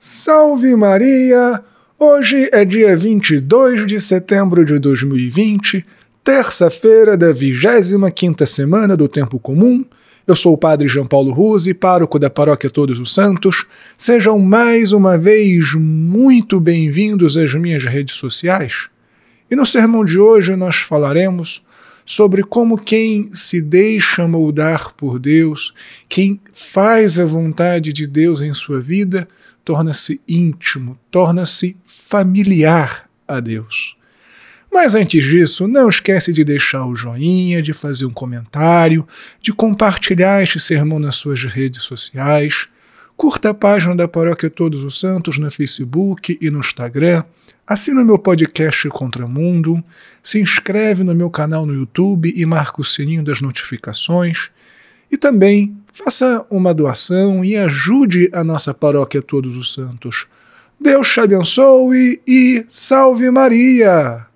Salve Maria! Hoje é dia 22 de setembro de 2020, terça-feira da 25ª semana do Tempo Comum. Eu sou o Padre João Paulo Ruse, pároco da Paróquia Todos os Santos. Sejam mais uma vez muito bem-vindos às minhas redes sociais. E no sermão de hoje nós falaremos sobre como quem se deixa moldar por Deus, quem faz a vontade de Deus em sua vida, torna-se íntimo, torna-se familiar a Deus. Mas antes disso, não esquece de deixar o joinha, de fazer um comentário, de compartilhar este sermão nas suas redes sociais. Curta a página da Paróquia Todos os Santos no Facebook e no Instagram. Assina o meu podcast Contramundo, se inscreve no meu canal no YouTube e marca o sininho das notificações. E também faça uma doação e ajude a nossa paróquia Todos os Santos. Deus te abençoe e salve Maria!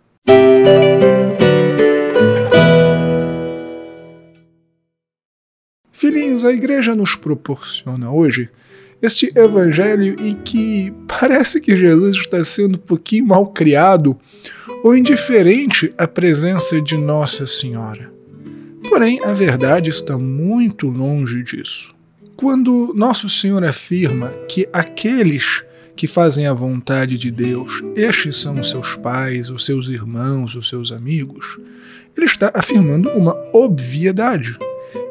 Filhinhos, a igreja nos proporciona hoje este evangelho em que parece que Jesus está sendo um pouquinho mal criado ou indiferente à presença de Nossa Senhora. Porém, a verdade está muito longe disso. Quando Nosso Senhor afirma que aqueles que fazem a vontade de Deus, estes são os seus pais, os seus irmãos, os seus amigos, ele está afirmando uma obviedade.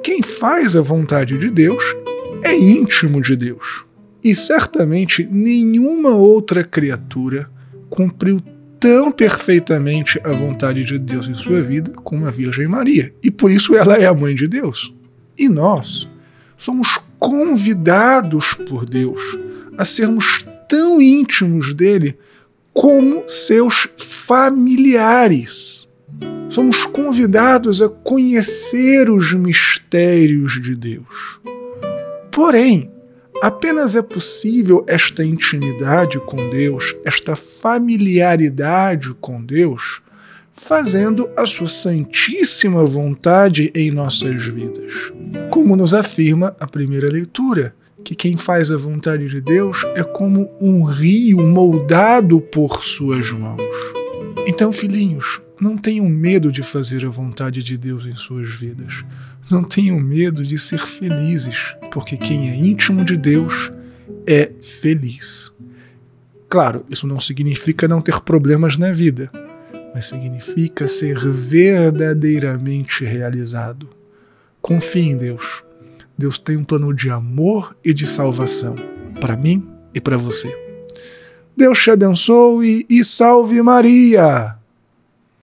Quem faz a vontade de Deus é íntimo de Deus. E certamente nenhuma outra criatura cumpriu tão perfeitamente a vontade de Deus em sua vida como a Virgem Maria. E por isso ela é a mãe de Deus. E nós somos convidados por Deus a sermos tão íntimos dele como seus familiares. Somos convidados a conhecer os mistérios de Deus. Porém, apenas é possível esta intimidade com Deus, esta familiaridade com Deus, fazendo a sua santíssima vontade em nossas vidas. Como nos afirma a primeira leitura, que quem faz a vontade de Deus é como um rio moldado por suas mãos. Então, filhinhos, não tenham medo de fazer a vontade de Deus em suas vidas. Não tenham medo de ser felizes, porque quem é íntimo de Deus é feliz. Claro, isso não significa não ter problemas na vida, mas significa ser verdadeiramente realizado. Confie em Deus. Deus tem um plano de amor e de salvação para mim e para você. Deus te abençoe e salve Maria!